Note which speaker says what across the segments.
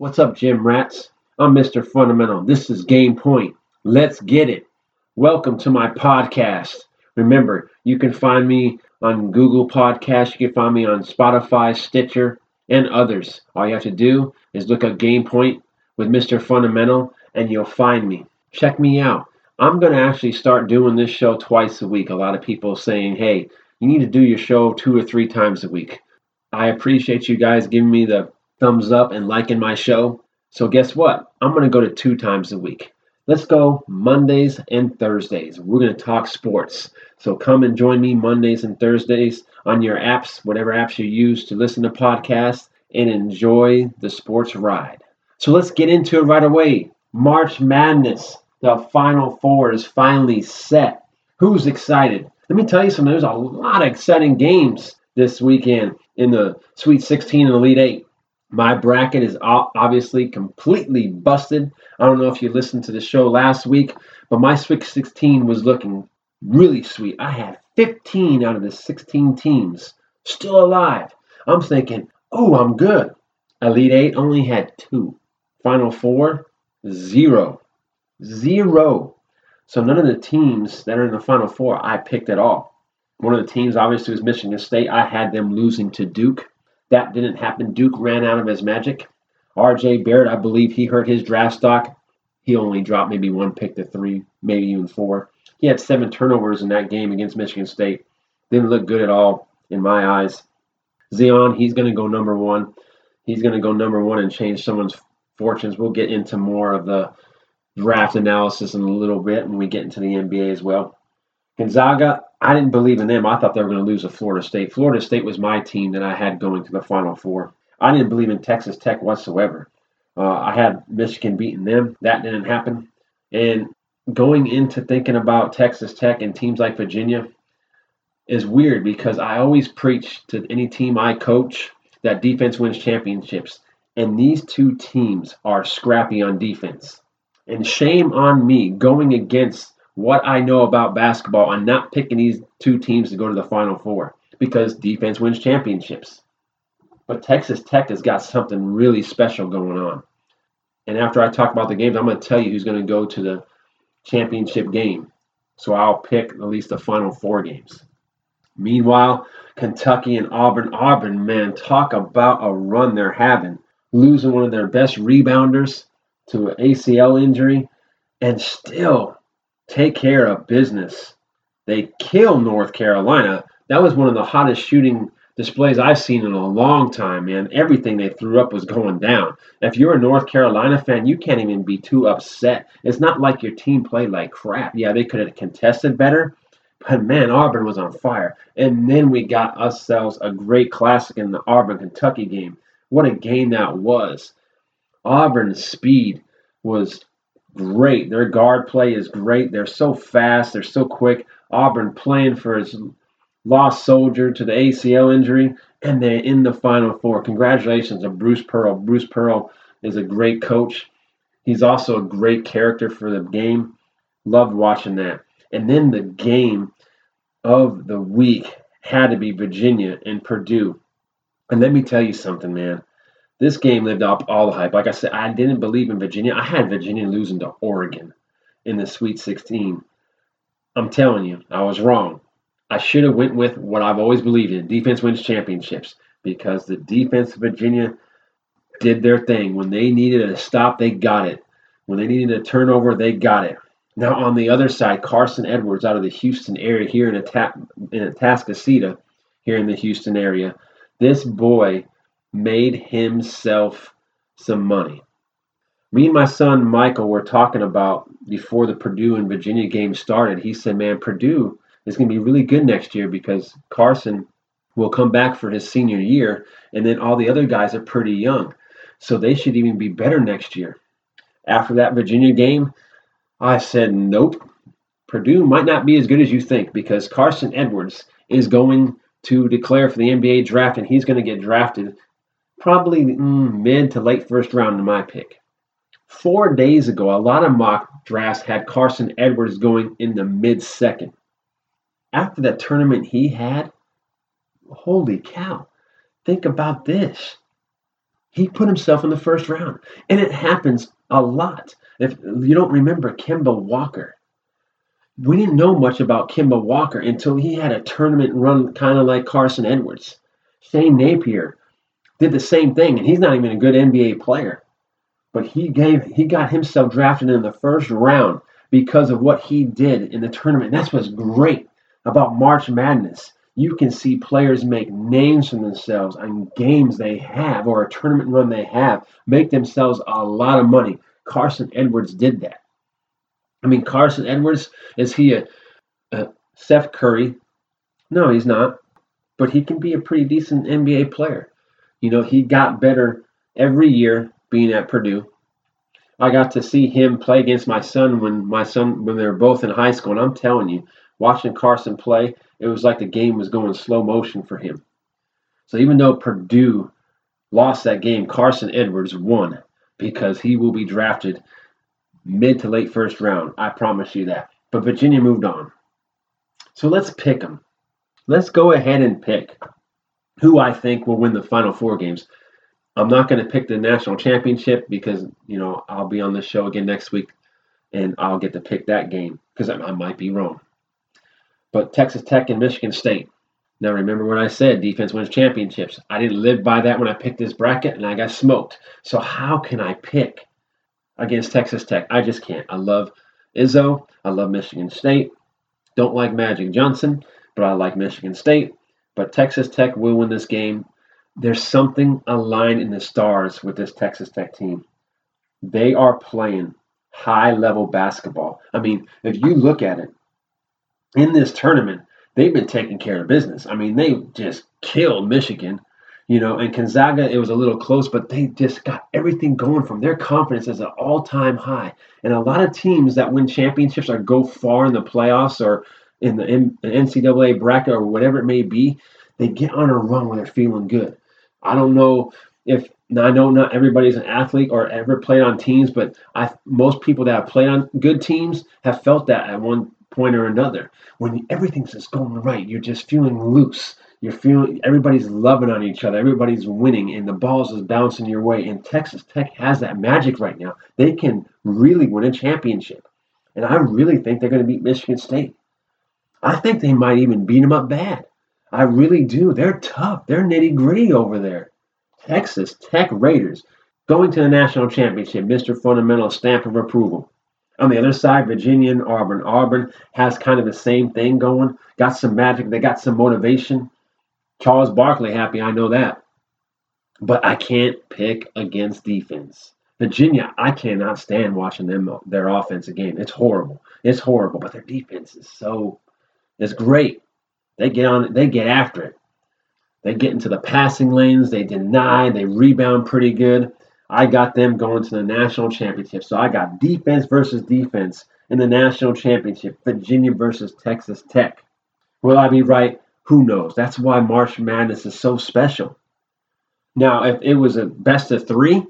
Speaker 1: What's up, Gym Rats? I'm Mr. Fundamental. This is Game Point. Let's get it. Welcome to my podcast. Remember, you can find me on Google Podcasts, you can find me on Spotify, Stitcher, and others. All you have to do is look up Game Point with Mr. Fundamental and you'll find me. Check me out. I'm going to actually start doing this show twice a week. A lot of people saying, hey, you need to do your show two or three times a week. I appreciate you guys giving me the thumbs up and liking my show. So, guess what? I'm going to go to two times a week. Let's go Mondays and Thursdays. We're going to talk sports. So, come and join me Mondays and Thursdays on your apps, whatever apps you use to listen to podcasts, and enjoy the sports ride. So, let's get into it right away. March Madness, the Final Four is finally set. Who's excited? Let me tell you something. There's a lot of exciting games this weekend in the Sweet 16 and Elite 8. My bracket is obviously completely busted. I don't know if you listened to the show last week, but my Sweet 16 was looking really sweet. I had 15 out of the 16 teams still alive. I'm thinking, oh, I'm good. Elite 8 only had two. Final Four, zero. Zero. So none of the teams that are in the Final Four I picked at all. One of the teams obviously was Michigan State. I had them losing to Duke. That didn't happen. Duke ran out of his magic. RJ Barrett, I believe he hurt his draft stock. He only dropped maybe one pick to three, maybe even four. He had seven turnovers in that game against Michigan State. Didn't look good at all in my eyes. Zion, he's going to go number one. He's going to go number one and change someone's fortunes. We'll get into more of the draft analysis in a little bit when we get into the NBA as well. Gonzaga, I didn't believe in them. I thought they were going to lose to Florida State. Florida State was my team that I had going to the Final Four. I didn't believe in Texas Tech whatsoever. Uh, I had Michigan beating them. That didn't happen. And going into thinking about Texas Tech and teams like Virginia is weird because I always preach to any team I coach that defense wins championships. And these two teams are scrappy on defense. And shame on me going against what I know about basketball I'm not picking these two teams to go to the Final Four because defense wins championships. But Texas Tech has got something really special going on. And after I talk about the games, I'm going to tell you who's going to go to the championship game. So I'll pick at least the Final Four games. Meanwhile, Kentucky and Auburn. Auburn, man, talk about a run they're having. Losing one of their best rebounders to an ACL injury and still take care of business. They kill North Carolina. That was one of the hottest shooting displays I've seen in a long time, man. Everything they threw up was going down. If you're a North Carolina fan, you can't even be too upset. It's not like your team played like crap. Yeah, they could have contested better, but man, Auburn was on fire. And then we got ourselves a great classic in the Auburn Kentucky game. What a game that was. Auburn's speed was great. Their guard play is great. They're so fast. They're so quick. Auburn playing for his lost soldier to the ACL injury, and they're in the Final Four. Congratulations to Bruce Pearl. Bruce Pearl is a great coach. He's also a great character for the game. Loved watching that. And then the game of the week had to be Virginia and Purdue. And let me tell you something, man. This game lived up all the hype. Like I said, I didn't believe in Virginia. I had Virginia losing to Oregon in the Sweet 16. I'm telling you, I was wrong. I should have went with what I've always believed in: defense wins championships. Because the defense of Virginia did their thing. When they needed a stop, they got it. When they needed a turnover, they got it. Now on the other side, Carson Edwards out of the Houston area here in a in Atascocita, here in the Houston area. This boy made himself some money. Me and my son Michael were talking about before the Purdue and Virginia game started. He said, Man, Purdue is going to be really good next year because Carson will come back for his senior year, and then all the other guys are pretty young. So they should even be better next year. After that Virginia game, I said, Nope. Purdue might not be as good as you think because Carson Edwards is going to declare for the NBA draft and he's going to get drafted probably mm, mid to late first round in my pick. Four days ago, a lot of mock drafts had Carson Edwards going in the mid second. After that tournament he had, holy cow, think about this. He put himself in the first round. And it happens a lot. If you don't remember Kemba Walker, we didn't know much about Kemba Walker until he had a tournament run kind of like Carson Edwards. Shabazz Napier did the same thing, and he's not even a good NBA player. But he gave he got himself drafted in the first round because of what he did in the tournament. That's what's great about March Madness. You can see players make names for themselves on games they have or a tournament run they have, make themselves a lot of money. Carson Edwards did that. I mean, Carson Edwards, is he a, a Steph Curry? No, he's not. But he can be a pretty decent NBA player. You know, he got better every year being at Purdue. I got to see him play against my son when my son when they were both in high school, and I'm telling you, watching Carson play, it was like the game was going slow motion for him. So even though Purdue lost that game, Carson Edwards won because he will be drafted mid to late first round. I promise you that. But Virginia moved on. So let's pick them. Let's go ahead and pick who I think will win the final four games. I'm not going to pick the national championship because, you know, I'll be on the show again next week and I'll get to pick that game because I, I might be wrong. But Texas Tech and Michigan State. Now, remember what I said defense wins championships. I didn't live by that when I picked this bracket and I got smoked. So, how can I pick against Texas Tech. I just can't. I love Izzo. I love Michigan State. Don't like Magic Johnson, but I like Michigan State. But Texas Tech will win this game. There's something aligned in the stars with this Texas Tech team. They are playing high level basketball. I mean, if you look at it, in this tournament, they've been taking care of business. I mean, they just killed Michigan you know, and Gonzaga, it was a little close, but they just got everything going from their confidence is an all time high. And a lot of teams that win championships or go far in the playoffs or in the NCAA bracket or whatever it may be, they get on a run when they're feeling good. I don't know if now I know not everybody's an athlete or ever played on teams, but I most people that have played on good teams have felt that at one point or another. When everything's just going right, you're just feeling loose. You're feeling everybody's loving on each other. Everybody's winning, and the balls is bouncing your way. And Texas Tech has that magic right now. They can really win a championship, and I really think they're going to beat Michigan State. I think they might even beat them up bad. I really do. They're tough. They're nitty gritty over there. Texas Tech Raiders going to the national championship. Mr. Fundamental stamp of approval. On the other side, Virginia and Auburn. Auburn has kind of the same thing going. Got some magic. They got some motivation. Charles Barkley happy, I know that. But I can't pick against defense. Virginia, I cannot stand watching them their offensive game. It's horrible. It's horrible, but their defense is so it's great. They get on they get after it. They get into the passing lanes, they deny, they rebound pretty good. I got them going to the national championship. So I got defense versus defense in the national championship, Virginia versus Texas Tech. Will I be right? Who knows? That's why March Madness is so special. Now, if it was a best of three,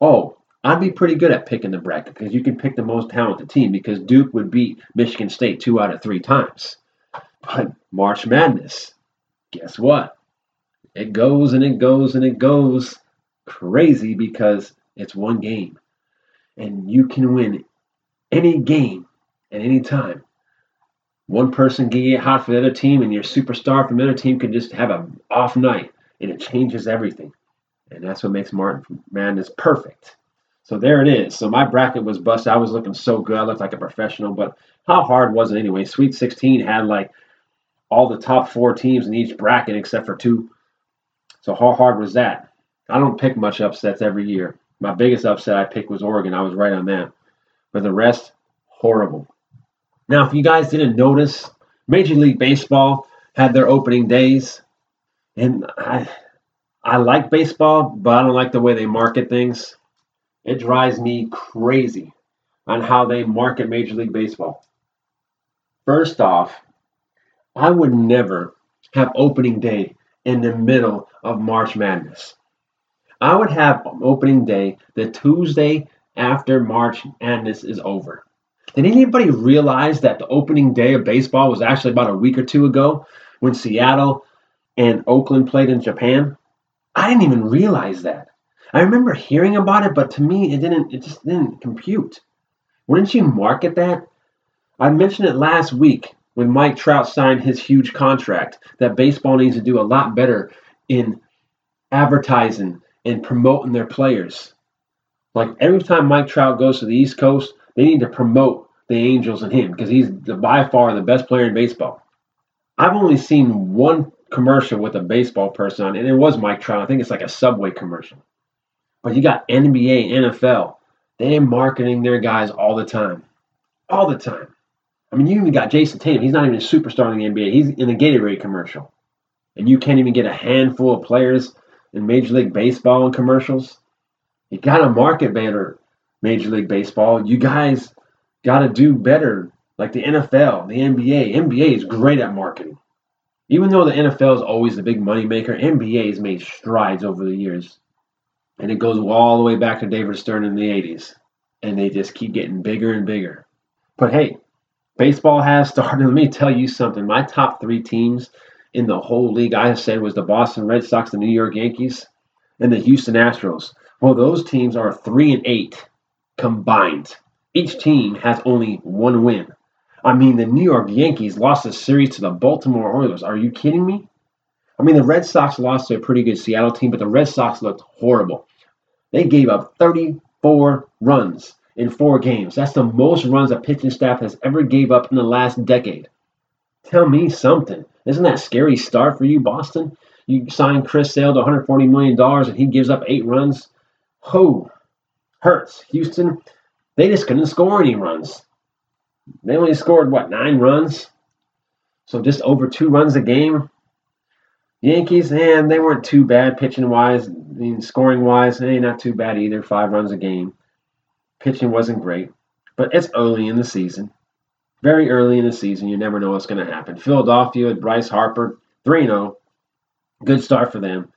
Speaker 1: oh, I'd be pretty good at picking the bracket because you can pick the most talented team because Duke would beat Michigan State two out of three times. But March Madness, guess what? It goes and it goes and it goes crazy because it's one game. And you can win any game at any time. One person can get hot for the other team, and your superstar from the other team can just have an off night, and it changes everything. And that's what makes March Madness perfect. So there it is. So my bracket was busted. I was looking so good. I looked like a professional, but how hard was it anyway? Sweet 16 had like all the top four teams in each bracket except for two. So how hard was that? I don't pick much upsets every year. My biggest upset I picked was Oregon. I was right on that. But the rest, horrible. Now, if you guys didn't notice, Major League Baseball had their opening days, and I I like baseball, but I don't like the way they market things. It drives me crazy on how they market Major League Baseball. First off, I would never have opening day in the middle of March Madness. I would have opening day the Tuesday after March Madness is over. Did anybody realize that the opening day of baseball was actually about a week or two ago when Seattle and Oakland played in Japan? I didn't even realize that. I remember hearing about it, but to me, it didn't. It just didn't compute. Wouldn't you market that? I mentioned it last week when Mike Trout signed his huge contract that baseball needs to do a lot better in advertising and promoting their players. Like every time Mike Trout goes to the East Coast, they need to promote the Angels and him because he's the, by far the best player in baseball. I've only seen one commercial with a baseball person on, and it was Mike Trout. I think it's like a Subway commercial. But you got NBA, NFL. They're marketing their guys all the time. All the time. I mean, you even got Jayson Tatum. He's not even a superstar in the NBA. He's in a Gatorade commercial. And you can't even get a handful of players in Major League Baseball in commercials. You got to market better, Major League Baseball. You guys got to do better, like the NFL, the NBA. NBA is great at marketing. Even though the NFL is always the big moneymaker, NBA has made strides over the years. And it goes all the way back to David Stern in the 80s. And they just keep getting bigger and bigger. But hey, baseball has started. Let me tell you something. My top three teams in the whole league, I said, was the Boston Red Sox, the New York Yankees, and the Houston Astros. Well, those teams are three and eight combined. Each team has only one win. I mean, the New York Yankees lost a series to the Baltimore Orioles. Are you kidding me? I mean, the Red Sox lost to a pretty good Seattle team, but the Red Sox looked horrible. They gave up 34 runs in four games. That's the most runs a pitching staff has ever gave up in the last decade. Tell me something. Isn't that scary start for you, Boston? You signed Chris Sale to $140 million and he gives up eight runs. Ho, hurts. Houston, they just couldn't score any runs. They only scored, what, nine runs? So just over two runs a game. Yankees, and they weren't too bad pitching wise. I mean, scoring wise, they not too bad either. Five runs a game. Pitching wasn't great, but it's early in the season. Very early in the season, you never know what's going to happen. Philadelphia with Bryce Harper, 3 0. Good start for them.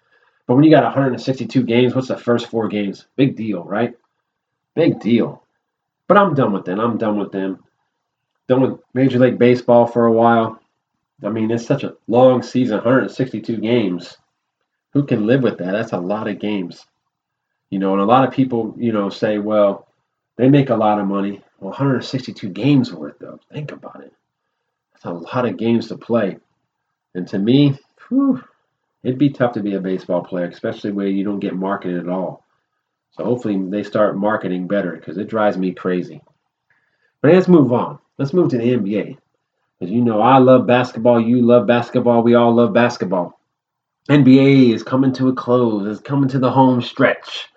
Speaker 1: But when you got 162 games, what's the first four games? Big deal, right? Big deal. But I'm done with them. I'm done with them. Done with Major League Baseball for a while. I mean, it's such a long season 162 games. Who can live with that? That's a lot of games. You know, and a lot of people, you know, say, well, they make a lot of money. Well, 162 games worth, though. Think about it. That's a lot of games to play. And to me, whew, it'd be tough to be a baseball player, especially where you don't get marketed at all. So hopefully they start marketing better because it drives me crazy. But let's move on. Let's move to the NBA. As you know, I love basketball. You love basketball. We all love basketball. NBA is coming to a close. It's coming to the home stretch.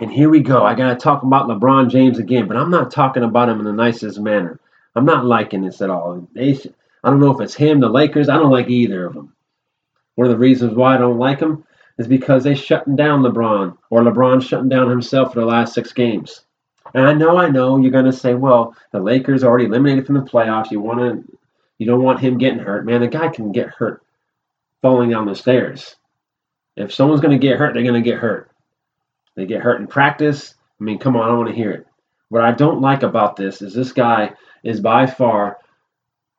Speaker 1: And here we go. I got to talk about LeBron James again, but I'm not talking about him in the nicest manner. I'm not liking this at all. I don't know if it's him, the Lakers. I don't like either of them. One of the reasons why I don't like them is because they shutting down LeBron, or LeBron shutting down himself for the last six games. And I know, I know, you're going to say, well, the Lakers already eliminated from the playoffs. You want to, you don't want him getting hurt, man. The guy can get hurt falling down the stairs. If someone's going to get hurt, they're going to get hurt. They get hurt in practice. I mean, come on, I want to hear it. What I don't like about this is this guy is by far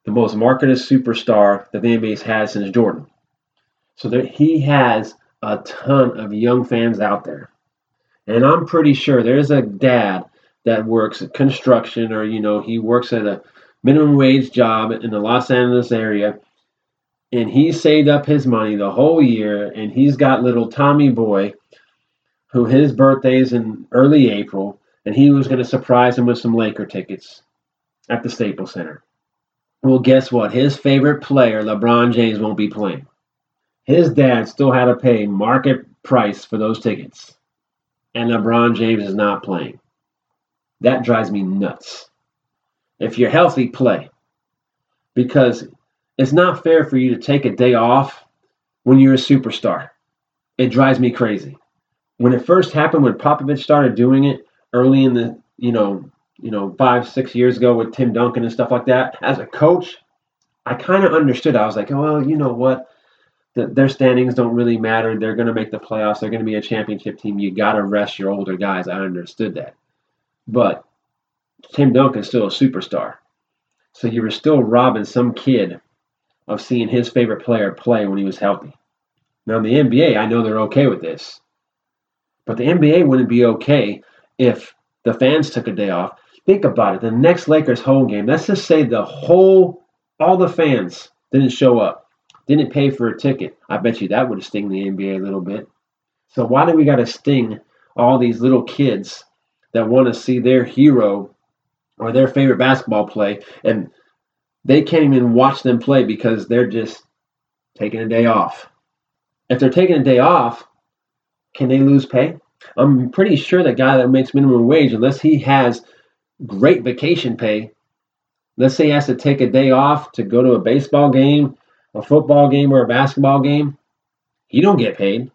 Speaker 1: the most marketed superstar that the NBA's had since Jordan. So that he has a ton of young fans out there. And I'm pretty sure there's a dad that works at construction or, you know, he works at a minimum wage job in the Los Angeles area and he saved up his money the whole year and he's got little Tommy Boy who his birthday is in early April, and he was going to surprise him with some Laker tickets at the Staples Center. Well, guess what? His favorite player, LeBron James, won't be playing. His dad still had to pay market price for those tickets, and LeBron James is not playing. That drives me nuts. If you're healthy, play. Because it's not fair for you to take a day off when you're a superstar. It drives me crazy when it first happened, when Popovich started doing it early in the, you know, you know, five, six years ago with Tim Duncan and stuff like that, as a coach, I kind of understood. I was like, oh, well, you know what? The, their standings don't really matter. They're going to make the playoffs. They're going to be a championship team. You got to rest your older guys. I understood that. But Tim Duncan's still a superstar. So you were still robbing some kid of seeing his favorite player play when he was healthy. Now in the NBA, I know they're okay with this. But the NBA wouldn't be okay if the fans took a day off. Think about it. The next Lakers home game, let's just say the whole, all the fans didn't show up, didn't pay for a ticket. I bet you that would have stung the NBA a little bit. So why do we got to sting all these little kids that want to see their hero or their favorite basketball play and they can't even watch them play because they're just taking a day off. If they're taking a day off, can they lose pay? I'm pretty sure that guy that makes minimum wage, unless he has great vacation pay, let's say he has to take a day off to go to a baseball game, a football game, or a basketball game, he don't get paid.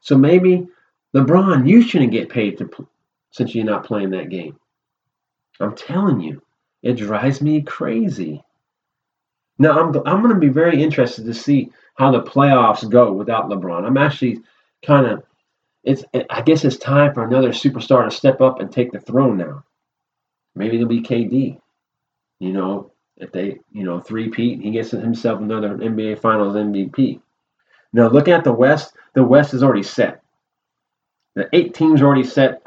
Speaker 1: So maybe LeBron, you shouldn't get paid to, since you're not playing that game. I'm telling you, it drives me crazy. Now I'm I'm going to be very interested to see how the playoffs go without LeBron. I'm actually kind of it's I guess it's time for another superstar to step up and take the throne now. Maybe it'll be KD. You know, if they you know three Pete, he gets himself another NBA Finals MVP. Now looking at the West, the West is already set. The eight teams are already set.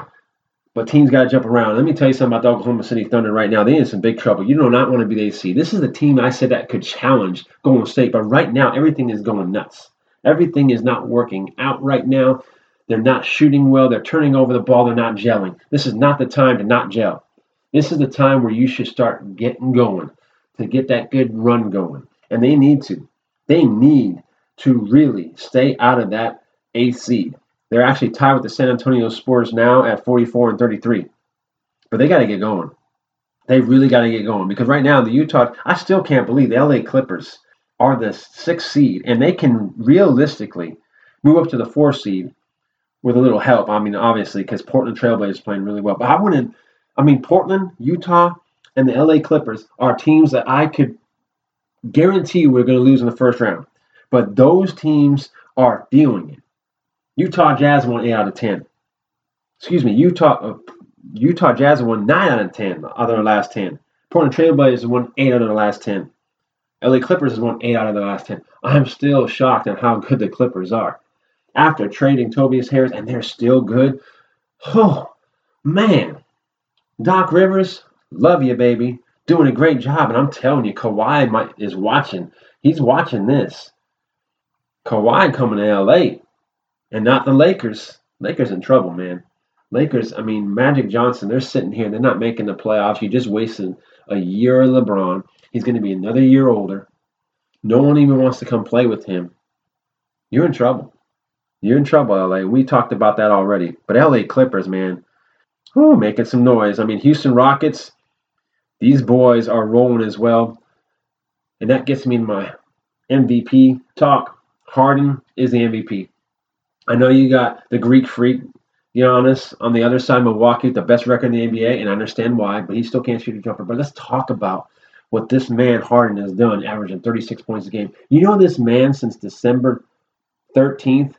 Speaker 1: But teams got to jump around. Let me tell you something about the Oklahoma City Thunder right now. They're in some big trouble. You do not want to be the AC. This is the team I said that could challenge Golden State. But right now, everything is going nuts. Everything is not working out right now. They're not shooting well. They're turning over the ball. They're not gelling. This is not the time to not gel. This is the time where you should start getting going to get that good run going. And they need to. They need to really stay out of that A seed. They're actually tied with the San Antonio Spurs now at 44 and 33. But they got to get going. They really got to get going because right now the Utah, I still can't believe the LA Clippers are the sixth seed and they can realistically move up to the fourth seed with a little help. I mean, obviously, because Portland Trailblazers playing really well. But I wouldn't. I mean, Portland, Utah, and the LA Clippers are teams that I could guarantee we're going to lose in the first round. But those teams are feeling it. Utah Jazz won 8 out of 10. Excuse me, Utah uh, Utah Jazz won 9 out of 10 out of their last 10. Portland Trailblazers won 8 out of the last 10. LA Clippers has won 8 out of the last 10. I'm still shocked at how good the Clippers are. After trading Tobias Harris, and they're still good. Oh, man. Doc Rivers, love you, baby. Doing a great job. And I'm telling you, Kawhi might, is watching. He's watching this. Kawhi coming to LA and not the Lakers. Lakers in trouble, man. Lakers, I mean, Magic Johnson, they're sitting here. And they're not making the playoffs. You just wasted a year of LeBron. He's going to be another year older. No one even wants to come play with him. You're in trouble. You're in trouble, LA. We talked about that already. But LA Clippers, man, whew, making some noise. I mean, Houston Rockets, these boys are rolling as well. And that gets me to my MVP talk. Harden is the MVP. I know you got the Greek freak, Giannis, on the other side, of Milwaukee, the best record in the NBA, and I understand why, but he still can't shoot a jumper. But let's talk about what this man Harden has done, averaging 36 points a game. You know, this man since December 13th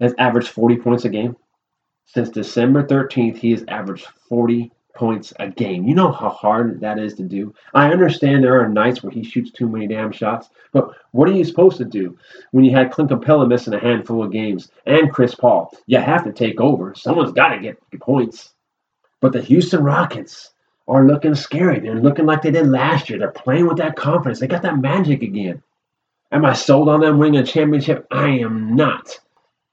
Speaker 1: has averaged 40 points a game. Since December 13th, he has averaged 40 points a game. You know how hard that is to do. I understand there are nights where he shoots too many damn shots, but what are you supposed to do when you had Clint Capela missing a handful of games and Chris Paul? You have to take over. Someone's got to get points. But the Houston Rockets are looking scary. They're looking like they did last year. They're playing with that confidence. They got that magic again. Am I sold on them winning a championship? I am not.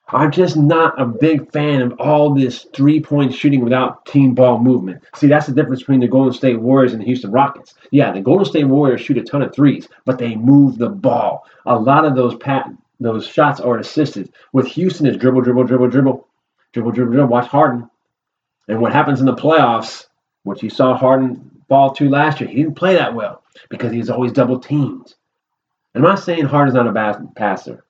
Speaker 1: I'm just not a big fan of all this three point shooting without team ball movement. See, that's the difference between the Golden State Warriors and the Houston Rockets. Yeah, the Golden State Warriors shoot a ton of threes, but they move the ball. A lot of those pat those shots are assisted. With Houston, is dribble, dribble, dribble, dribble, dribble, dribble, dribble. Watch Harden. And what happens in the playoffs, which you saw Harden fall to last year, he didn't play that well because he was always double teamed. I'm not saying Harden's not a bad passer.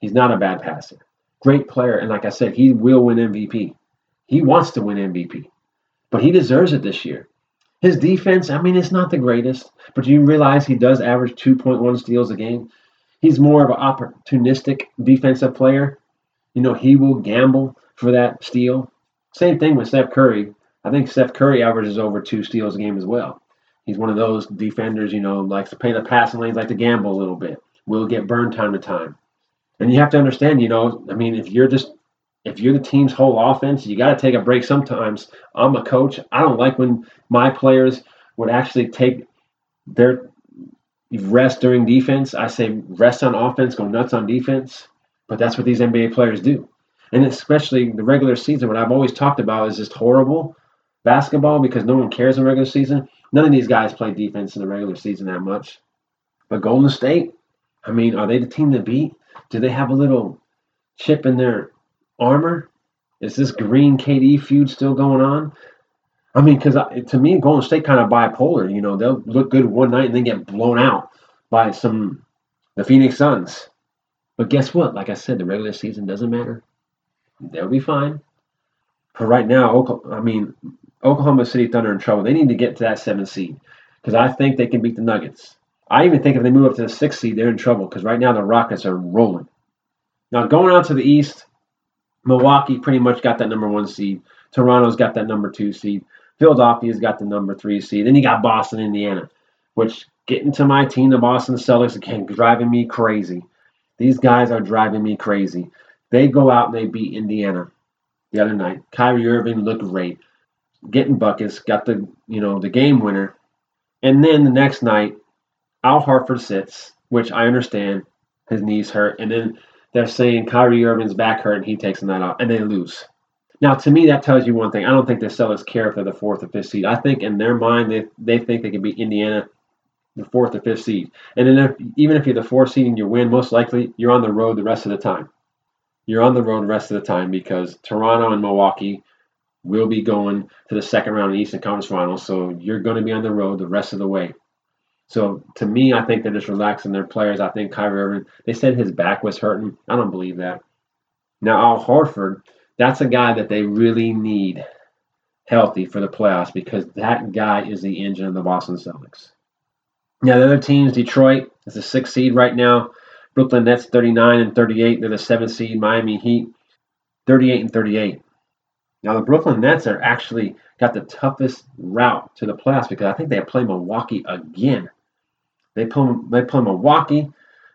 Speaker 1: He's not a bad passer great player. And like I said, he will win MVP. He wants to win MVP, but he deserves it this year. His defense, I mean, it's not the greatest, but do you realize he does average 2.1 steals a game. He's more of an opportunistic defensive player. You know, he will gamble for that steal. Same thing with Steph Curry. I think Steph Curry averages over two steals a game as well. He's one of those defenders, you know, likes to play the passing lanes, like to gamble a little bit. Will get burned time to time. And you have to understand, you know, I mean, if you're just if you're the team's whole offense, you got to take a break sometimes. I'm a coach. I don't like when my players would actually take their rest during defense. I say rest on offense, go nuts on defense. But that's what these NBA players do. And especially the regular season, what I've always talked about is just horrible basketball because no one cares in regular season. None of these guys play defense in the regular season that much. But Golden State, I mean, are they the team to beat? Do they have a little chip in their armor? Is this Green KD feud still going on? I mean, because to me, Golden State kind of bipolar. You know, they'll look good one night and then get blown out by some the Phoenix Suns. But guess what? Like I said, the regular season doesn't matter. They'll be fine. But right now, I mean, Oklahoma City Thunder in trouble. They need to get to that seventh seed because I think they can beat the Nuggets. I even think if they move up to the sixth seed, they're in trouble because right now the Rockets are rolling. Now going on to the East, Milwaukee pretty much got that number one seed. Toronto's got that number two seed. Philadelphia's got the number three seed. Then you got Boston, Indiana, which getting to my team, the Boston Celtics, again driving me crazy. These guys are driving me crazy. They go out and they beat Indiana the other night. Kyrie Irving looked great, getting buckets, got the you know the game winner, and then the next night, Al Horford sits, which I understand his knees hurt, and then they're saying Kyrie Irving's back hurt and he takes the night off, and they lose. Now, to me, that tells you one thing. I don't think the Celtics care if they're the fourth or fifth seed. I think in their mind, they, they think they can beat Indiana, the fourth or fifth seed. And then if, even if you're the fourth seed and you win, most likely you're on the road the rest of the time. You're on the road the rest of the time because Toronto and Milwaukee will be going to the second round of the Eastern Conference Finals. So you're going to be on the road the rest of the way. So to me, I think they're just relaxing their players. I think Kyrie Irving, they said his back was hurting. I don't believe that. Now, Al Horford, that's a guy that they really need healthy for the playoffs because that guy is the engine of the Boston Celtics. Now, the other teams, Detroit is the sixth seed right now. Brooklyn Nets 39 and 38. They're the seventh seed. Miami Heat 38 and 38. Now, the Brooklyn Nets are actually got the toughest route to the playoffs because I think they play Milwaukee again. They play, they play Milwaukee.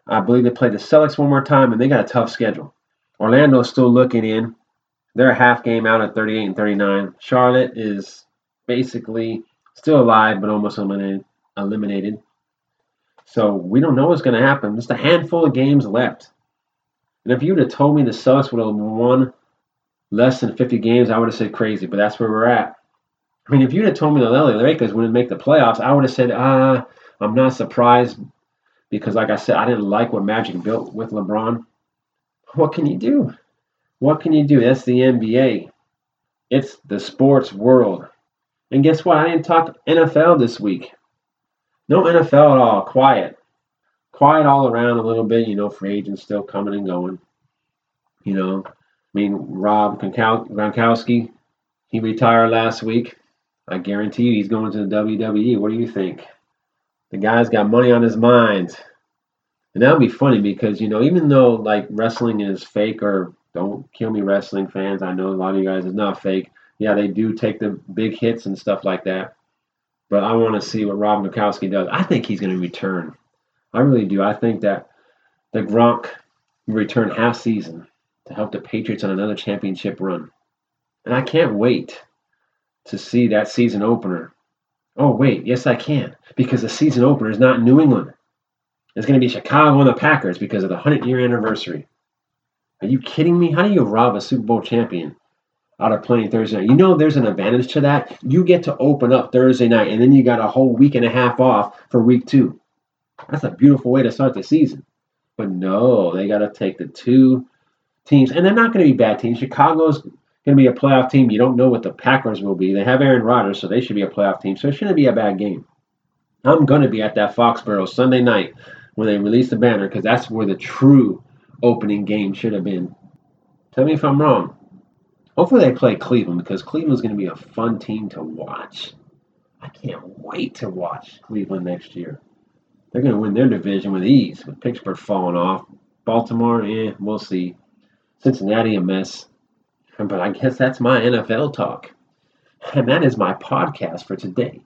Speaker 1: I believe they play the Celtics one more time, and they got a tough schedule. Orlando's still looking in. They're a half game out at 38 and 39. Charlotte is basically still alive, but almost eliminated. eliminated. So we don't know what's going to happen. Just a handful of games left. And if you would have told me the Celtics would have won less than 50 games, I would have said crazy. But that's where we're at. I mean, if you'd have told me the LA Lakers wouldn't make the playoffs, I would have said, ah, I'm not surprised because, like I said, I didn't like what Magic built with LeBron. What can you do? What can you do? That's the NBA. It's the sports world. And guess what? I didn't talk NFL this week. No NFL at all. Quiet. Quiet all around a little bit. You know, free agents still coming and going. You know, I mean, Rob Gronkowski, he retired last week. I guarantee you he's going to the WWE. What do you think? The guy's got money on his mind. And that would be funny because, you know, even though like wrestling is fake or don't kill me, wrestling fans, I know a lot of you guys is not fake. Yeah, they do take the big hits and stuff like that. But I want to see what Rob Gronkowski does. I think he's going to return. I really do. I think that the Gronk will return half season to help the Patriots on another championship run. And I can't wait to see that season opener Oh, wait, yes, I can. Because the season opener is not New England. It's going to be Chicago and the Packers because of the 100 year anniversary. Are you kidding me? How do you rob a Super Bowl champion out of playing Thursday night? You know there's an advantage to that. You get to open up Thursday night, and then you got a whole week and a half off for week two. That's a beautiful way to start the season. But no, they got to take the two teams, and they're not going to be bad teams. Chicago's going to be a playoff team. You don't know what the Packers will be. They have Aaron Rodgers, so they should be a playoff team. So it shouldn't be a bad game. I'm going to be at that Foxborough Sunday night when they release the banner because that's where the true opening game should have been. Tell me if I'm wrong. Hopefully they play Cleveland because Cleveland's going to be a fun team to watch. I can't wait to watch Cleveland next year. They're going to win their division with ease, with Pittsburgh falling off. Baltimore, eh, we'll see. Cincinnati, a mess. But I guess that's my NFL talk. And that is my podcast for today.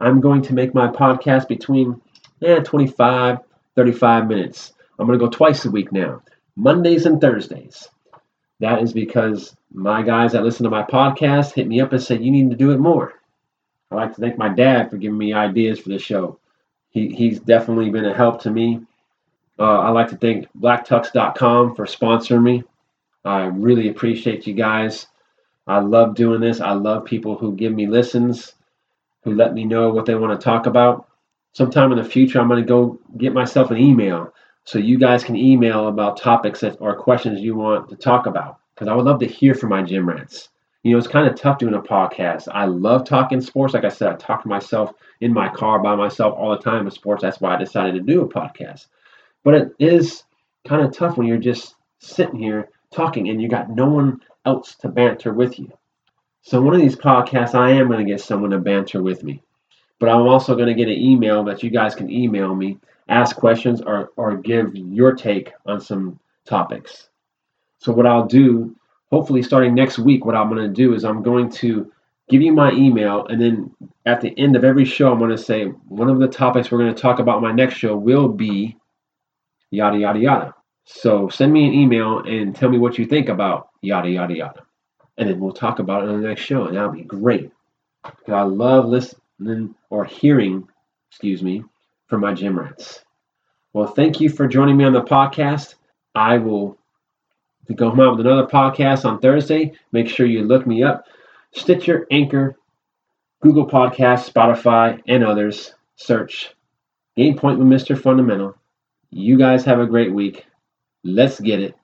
Speaker 1: I'm going to make my podcast between eh, 25, 35 minutes. I'm going to go twice a week now, Mondays and Thursdays. That is because my guys that listen to my podcast hit me up and said, You need to do it more. I'd like to thank my dad for giving me ideas for the show. He, he's definitely been a help to me. Uh, I'd like to thank blacktux.com for sponsoring me. I really appreciate you guys. I love doing this. I love people who give me listens, who let me know what they want to talk about. Sometime in the future, I'm going to go get myself an email so you guys can email about topics that, or questions you want to talk about because I would love to hear from my gym rats. You know, it's kind of tough doing a podcast. I love talking sports. Like I said, I talk to myself in my car by myself all the time with sports. That's why I decided to do a podcast. But it is kind of tough when you're just sitting here talking and you got no one else to banter with you. So one of these podcasts, I am going to get someone to banter with me. But I'm also going to get an email that you guys can email me, ask questions, or, or give your take on some topics. So what I'll do, hopefully starting next week, what I'm going to do is I'm going to give you my email, and then at the end of every show, I'm going to say one of the topics we're going to talk about my next show will be yada yada yada. So send me an email and tell me what you think about yada yada yada, and then we'll talk about it on the next show, and that'll be great. Because I love listening or hearing, excuse me, from my gym rats. Well, thank you for joining me on the podcast. I will go home out with another podcast on Thursday. Make sure you look me up. Stitcher, Anchor, Google Podcasts, Spotify, and others. Search Game Point with Mr. Fundamental. You guys have a great week. Let's get it.